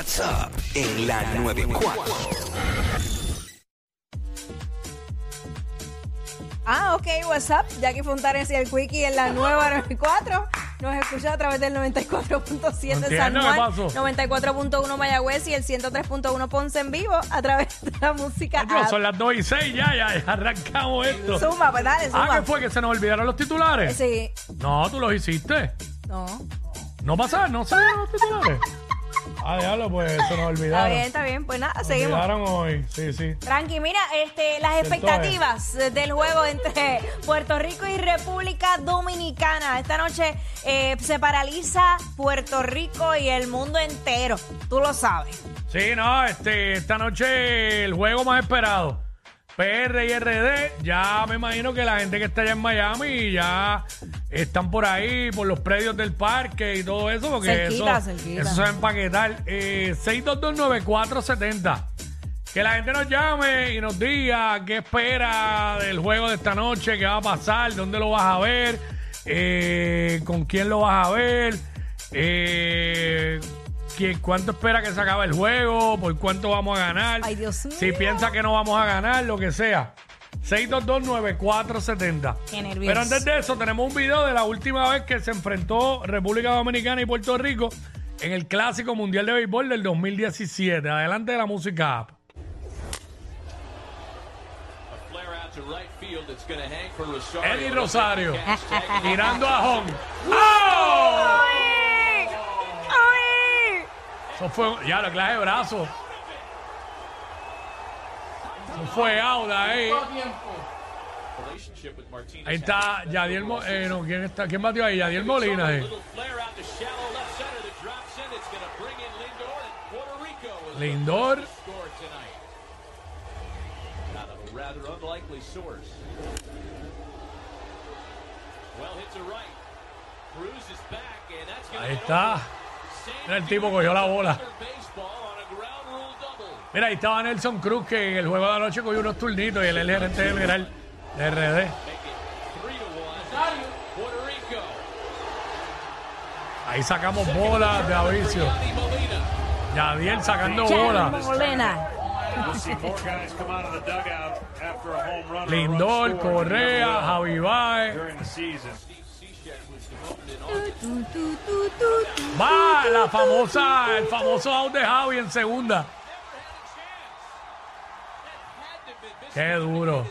What's up en la 94. Ah, ok, what's up? Jackie Fontanes y el Quickie en la nueva 94. Nos escucha a través del 94.7 San Juan, qué pasó. 94.1 Mayagüez y el 103.1 Ponce en vivo a través de la música. Son las 2 y 6 ya, ya, ya arrancamos esto. Zumba, pues dale, zumba. Ah, ¿qué fue? ¿Que se nos olvidaron los titulares? Sí, No, tú los hiciste. no. No pasa, no se los titulares. Ah, diablo, pues se nos Está olvidaron. bien, está bien. Pues nada, Se seguimos. olvidaron hoy, sí, sí. Tranqui, mira, este, las expectativas del juego entre Puerto Rico y República Dominicana. Esta noche eh, se paraliza Puerto Rico y el mundo entero. Tú lo sabes. Sí, no, este, esta noche el juego más esperado. PR y RD, ya me imagino que la gente que está allá en Miami ya están por ahí, por los predios del parque y todo eso, porque Cerquita, eso, cerquita. eso se va a empaquetar. Eh, 6229470. Que la gente nos llame y nos diga qué espera del juego de esta noche, qué va a pasar, dónde lo vas a ver, eh, con quién lo vas a ver, eh, quién- cuánto espera que se acabe el juego, por cuánto vamos a ganar. Ay, Dios Si mío. piensa que no vamos a ganar, lo que sea. 6229470. Qué nervios. Pero antes de eso, tenemos un video de la última vez que se enfrentó República Dominicana y Puerto Rico en el Clásico Mundial de Béisbol del 2017. Adelante de la música. Eddie Rosario tirando a home. ¡Oh! Eso fue, ya lo clase de brazo. Fue out ahí. Ahí está Yadiel Mo- eh, no, ¿quién, está? ¿quién batió ahí? Yadiel Molina. In Lindor Ahí está. Mira, el tipo cogió la bola. Mira, ahí estaba Nelson Cruz, que en el juego de la noche cogió unos turnitos y el gerente general de RD. Ahí sacamos bolas de avicio. Yadiel sacando bolas. Lindor, Correa, Javi Baez. Va la famosa, el famoso out de Javi en segunda. Qué duro.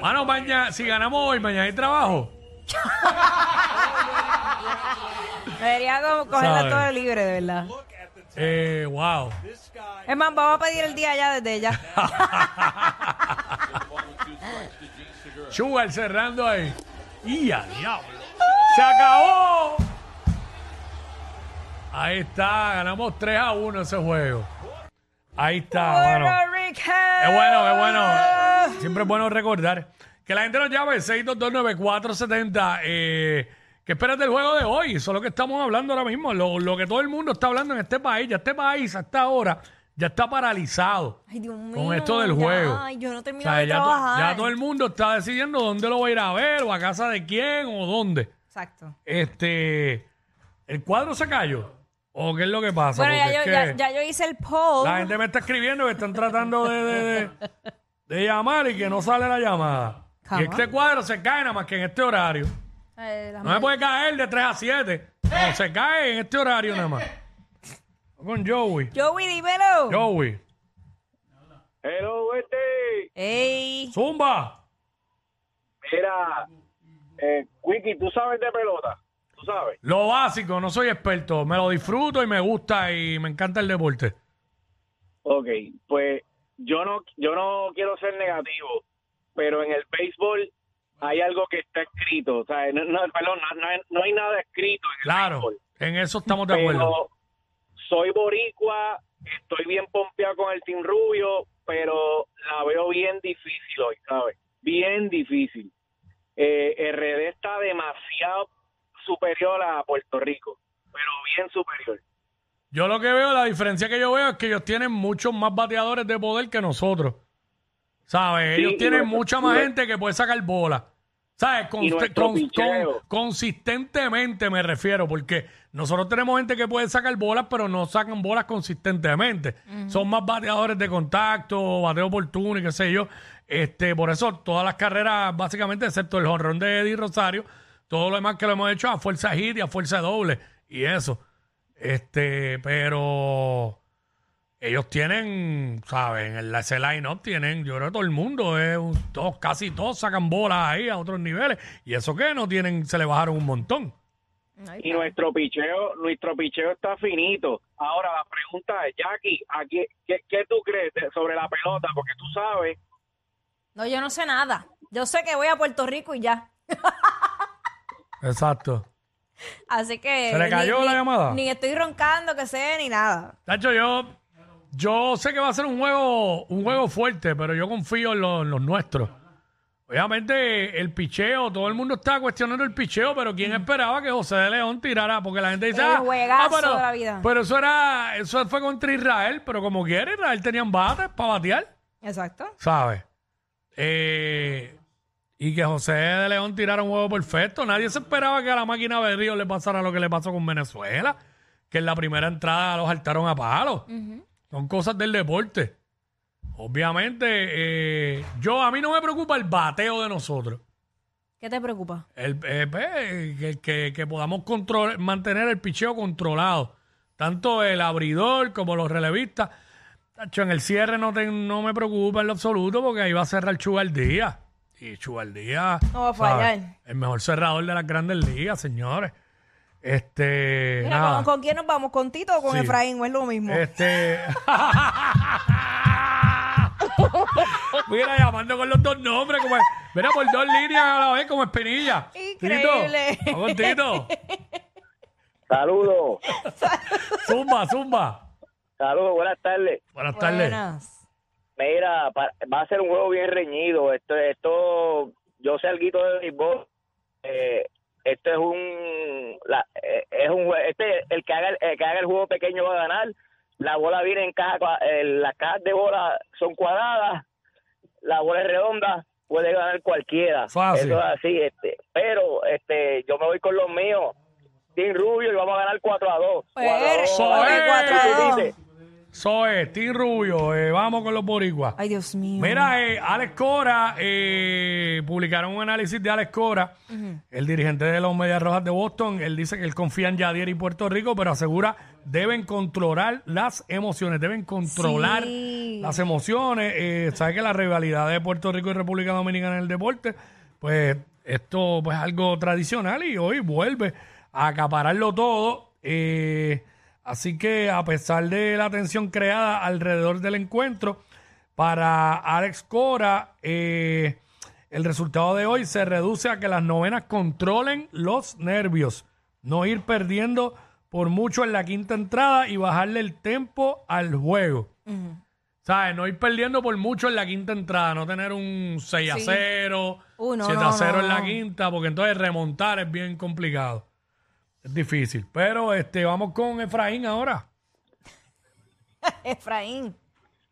Mano, mañana, si ganamos hoy, mañana hay trabajo. Debería co- cogerla ¿Sabe? todo libre, de verdad. Eh, wow. Es más, vamos a pedir el día ya desde ya. Sugar cerrando ahí. ¡Y a diablo! ¡Se acabó! Ahí está, ganamos 3 a 1 ese juego. Ahí está, Rico. Es bueno, es bueno. Siempre es bueno recordar. Que la gente nos llame 6229470. Eh, ¿Qué esperas del juego de hoy? Eso es lo que estamos hablando ahora mismo. Lo, lo que todo el mundo está hablando en este país. Ya este país hasta ahora ya está paralizado. Ay, Dios mío. con esto del ya, juego. Ay, yo no O termino sea, de ya, to- trabajar. ya todo el mundo está decidiendo dónde lo va a ir a ver, o a casa de quién, o dónde. Exacto. Este, ¿el cuadro se cayó? ¿O qué es lo que pasa? Bueno, ya yo, es que ya, ya yo hice el poll. La gente me está escribiendo que están tratando de, de- de- de llamar y que no sale la llamada. Come Y este cuadro se cae nada más que en este horario. Eh, No me puede caer de 3 a 7. No, se cae en este horario nada más. Con Joey. Joey, dímelo. Joey. Hello, Wendy. Ey. Zumba. Mira, eh, Wiki, ¿tú sabes de pelota? ¿Tú sabes? Lo básico, no soy experto. Me lo disfruto y me gusta y me encanta el deporte. Ok, pues yo no, yo no quiero ser negativo, pero en el béisbol hay algo que está escrito. O sea, no, no, perdón, no, no hay- no hay nada escrito en el Claro. béisbol. En eso estamos de acuerdo. Pero soy boricua, estoy bien pompeado con el Team Rubio, pero la veo bien difícil hoy, ¿sabes? Bien difícil. Eh, RD está demasiado superior a Puerto Rico, pero bien superior. Yo lo que veo, la diferencia que yo veo es que ellos tienen muchos más bateadores de poder que nosotros. ¿Sabes? Sí, ellos tienen nuestro- mucha más gente que puede sacar bola. ¿Sabes? Con- con- consistentemente me refiero, porque nosotros tenemos gente que puede sacar bolas, pero no sacan bolas consistentemente. Son más bateadores de contacto, bateo oportuno y qué sé yo. Este, por eso todas las carreras, básicamente, excepto el jonrón de Eddie Rosario, todo lo demás que lo hemos hecho a fuerza hit y a fuerza doble. Y eso. Este, pero ellos tienen, ¿saben? En la- ese line-up tienen, yo creo que todo el mundo, es un- todos, casi todos sacan bolas ahí a otros niveles. Y eso que no tienen, se le bajaron un montón. Y nuestro picheo, nuestro picheo está finito. Ahora la pregunta es, Jackie, ¿a qué, qué, qué tú crees de- sobre la pelota? Porque tú sabes No, yo no sé nada. Yo sé que voy a Puerto Rico y ya. Exacto. Así que. ¿Se le cayó la llamada? Ni estoy roncando que sé ni nada. Tacho, yo, yo sé que va a ser un juego, un juego fuerte, pero yo confío en los, en los nuestros. Obviamente, el picheo, todo el mundo está cuestionando el picheo, pero ¿quién esperaba que José de León tirara? Porque la gente dice, ah, juegazo pero, de la vida. pero eso era, eso fue contra Israel, pero como quiere, Israel tenían bates para batear, Exacto. ¿sabes? Eh, y que José de León tirara un juego perfecto. Nadie se esperaba que a la máquina de Río le pasara lo que le pasó con Venezuela, que en la primera entrada los saltaron a palos. Son cosas del deporte. Obviamente, eh, yo a mí no me preocupa el bateo de nosotros. ¿Qué te preocupa? El, eh, pues, que, podamos control, mantener el picheo controlado. Tanto el abridor como los relevistas. Tacho, en el cierre no, te- no me preocupa en lo absoluto porque ahí va a cerrar Chugal Díaz. Y Chugal Díaz. No va a fallar. ¿sabes? El mejor cerrador de las grandes ligas, señores. Este. Mira, nada. ¿con, con quién nos vamos? ¿Con Tito o con Sí. Efraín? ¿O es lo mismo? Este. Mira, llamando con los dos nombres. Como, mira, por dos líneas a la vez, como espinilla. Increíble. Tito, vamos, Tito. Saludos, Zumba, zumba. saludos, buenas tardes. Buenas tardes. Buenas. Mira, pa- va a ser un juego bien reñido. Esto, esto yo sé algo de béisbol. Eh, esto es un, la- eh, es un, este, el que haga, el, el que haga el juego pequeño va a ganar. La bola viene en caja, eh, las cajas de bola son cuadradas, la bola es redonda, puede ganar cualquiera. Fácil. Eso es así, este. Pero, este, yo me voy con los míos. Team Rubio y vamos a ganar 4 a 2. Pues, papi, cuatro a dos. Soy Team Rubio. eh, vamos con los boricuas. Ay, Dios mío. Mira, eh, Alex Cora, eh, publicaron un análisis de Alex Cora, el dirigente de los Medias Rojas de Boston. Él dice que él confía en Yadier y Puerto Rico, pero asegura deben controlar las emociones, deben controlar Sí. las emociones. Eh, Sabe que la rivalidad de Puerto Rico y República Dominicana en el deporte, pues esto pues, es algo tradicional y hoy vuelve a acapararlo todo. Eh, así que a pesar de la tensión creada alrededor del encuentro, para Alex Cora, eh, el resultado de hoy se reduce a que las novenas controlen los nervios, no ir perdiendo por mucho en la quinta entrada y bajarle el tempo al juego. ¿Sabes? No ir perdiendo por mucho en la quinta entrada, no tener un 6 a Sí. 0, Uh, no, 7 no, a 0 no, en la quinta, porque entonces remontar es bien complicado. Es difícil. Pero este, vamos con Efraín ahora. Efraín.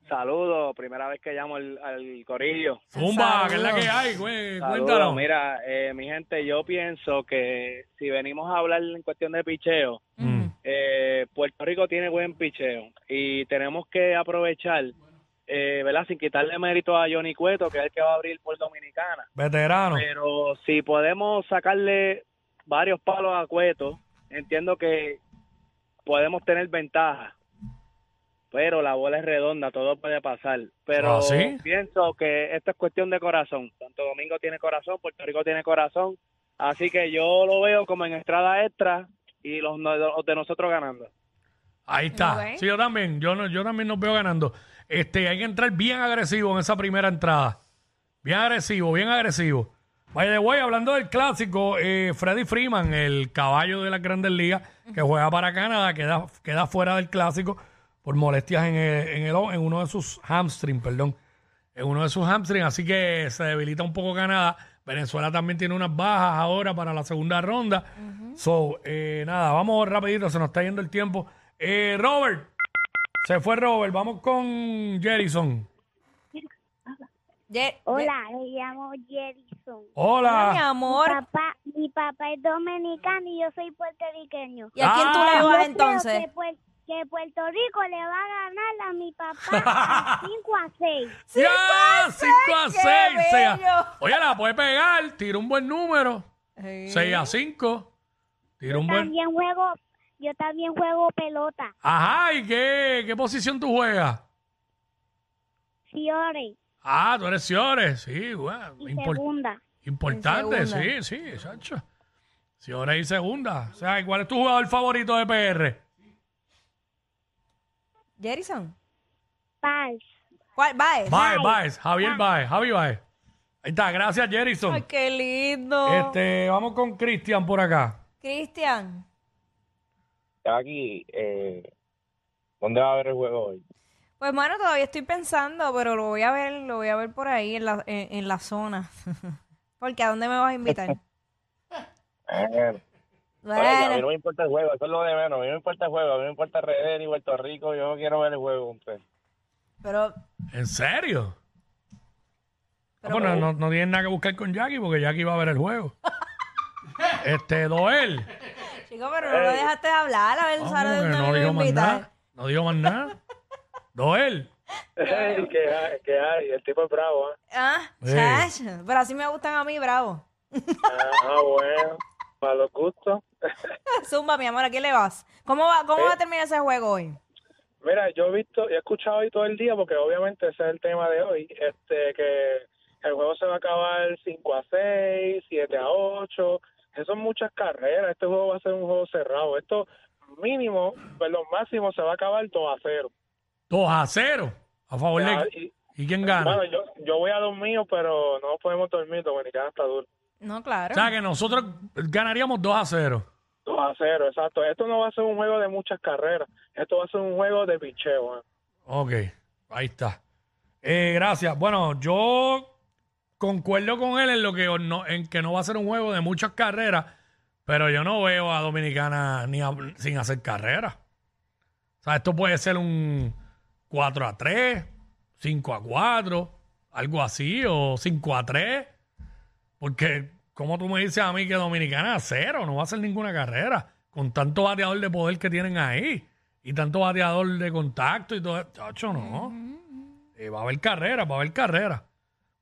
Saludos, primera vez que llamo al, al corillo. Zumba, que es la que hay. Cué- Saludos. Cuéntanos. Mira, eh, mi gente, yo pienso que si venimos a hablar en cuestión de picheo, Mm. eh, Puerto Rico tiene buen picheo y tenemos que aprovechar, eh, ¿verdad? Sin quitarle mérito a Johnny Cueto, que es el que va a abrir por Dominicana. Veterano. Pero si podemos sacarle varios palos a Cueto, entiendo que podemos tener ventaja. Pero la bola es redonda, todo puede pasar. Pero ¿Ah, sí? pienso que esto es cuestión de corazón. Santo Domingo tiene corazón, Puerto Rico tiene corazón. Así que yo lo veo como en entrada extra y los, los de nosotros ganando. Ahí está. Sí, yo también. Yo, no, yo también nos veo ganando. Este, hay que entrar bien agresivo en esa primera entrada. Bien agresivo, bien agresivo. By the way, hablando del clásico, eh, Freddy Freeman, el caballo de las grandes ligas, que juega para Canadá, queda, queda fuera del clásico por molestias en, el- en, el- en uno de sus hamstrings, perdón. En uno de sus hamstrings, así que se debilita un poco Canadá. Venezuela también tiene unas bajas ahora para la segunda ronda. So, eh, nada, vamos rapidito, se nos está yendo el tiempo. Eh, Robert, se fue Robert, vamos con Jerison. Ye- Hola, me llamo Jerison. Hola. Mi amor. Mi papá, mi papá es dominicano y yo soy puertorriqueño. ¿Y a quién tú Ah. le Yo vas entonces? Que, Puer- que Puerto Rico le va a ganar a mi papá 5 a 6. ¡Ya! 5 a ¡Qué 6. bello! Oye, la puede pegar. Tira un buen número. Sí. 6 a 5. Tira un buen. También juego, yo también juego pelota. Ajá, ¿y qué, qué posición tú juegas? Fiore Ah, tú eres Ciores. Sí, bueno. y impor- segunda. importante, En sí, sí, Sancho. Ciores y segunda. O sea, ¿y ¿cuál es tu jugador favorito de PR? Jerison. Paz. ¿Cuál? Baez. Baez, Baez, Javier Baez, Javi Baez. Ahí está, gracias, Jerison. Ay, qué lindo. Este, vamos con Cristian por acá. Cristian. Aquí, eh, ¿dónde va a haber el juego hoy? Pues bueno, todavía estoy pensando, pero lo voy a ver, lo voy a ver por ahí en la, en, en la zona. Porque ¿a dónde me vas a invitar? Bueno, Bueno, a mí no bueno, me importa el juego, eso es lo de menos. A mí no me importa el juego, a mí me importa RD y Puerto Rico. Yo quiero ver el juego. Usted. pero, ¿En serio? pero Ah, pues no, no, no tienen nada que buscar con Jackie porque Jackie va a ver el juego. este, Doel. chico, pero no lo dejaste hablar, a ver, No, ¿sabes porque dónde no me a más nada. No dijo más nada. Doel. que, hay, que hay, el tipo es bravo. ¿eh? Ah, Sí. chacho, pero así me gustan a mí, bravo. Ah, bueno, para los gustos. Zumba, mi amor, ¿a quién le vas? ¿Cómo va, cómo va a terminar ese juego hoy? Mira, yo he visto y he escuchado hoy todo el día porque obviamente ese es el tema de hoy, este que el juego se va a acabar 5 a 6, 7 a 8, eso son muchas carreras, este juego va a ser un juego cerrado, esto mínimo, perdón, máximo se va a acabar 2 a 0. 2 a 0. A favor Ya, de. y- ¿Y quién gana? Bueno, yo, yo voy a dormir, pero no podemos dormir, Dominicana está duro. No, claro. O sea que nosotros ganaríamos 2 a 0. 2 a 0, exacto. Esto no va a ser un juego de muchas carreras, esto va a ser un juego de picheo. ¿eh? Ok, ahí está. Eh, gracias. Bueno, yo concuerdo con él en lo que no, en que no va a ser un juego de muchas carreras, pero yo no veo a Dominicana ni a- sin hacer carreras. O sea, esto puede ser un 4 a 3, 5 a 4, algo así, o 5 a 3. Porque, como tú me dices a mí que Dominicana a cero, no va a hacer ninguna carrera, con tanto bateador de poder que tienen ahí, y tanto bateador de contacto y todo. Chacho, no. Eh, va a haber carrera, va a haber carrera.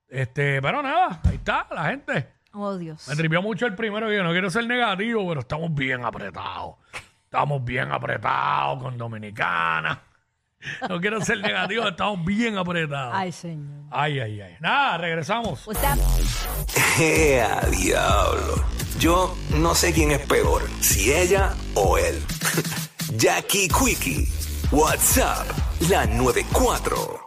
Este, pero nada, ahí está la gente. Oh, Dios. Me tripió mucho el primero, que yo no quiero ser negativo, pero estamos bien apretados. Estamos bien apretados con Dominicana. No quiero ser negativo, estamos bien apretados. Ay, señor. Ay, ay, ay. Nada, regresamos. ¡Ea, diablo! Yo no sé quién es peor, si ella o él. Jackie Quickie, WhatsApp, la 94.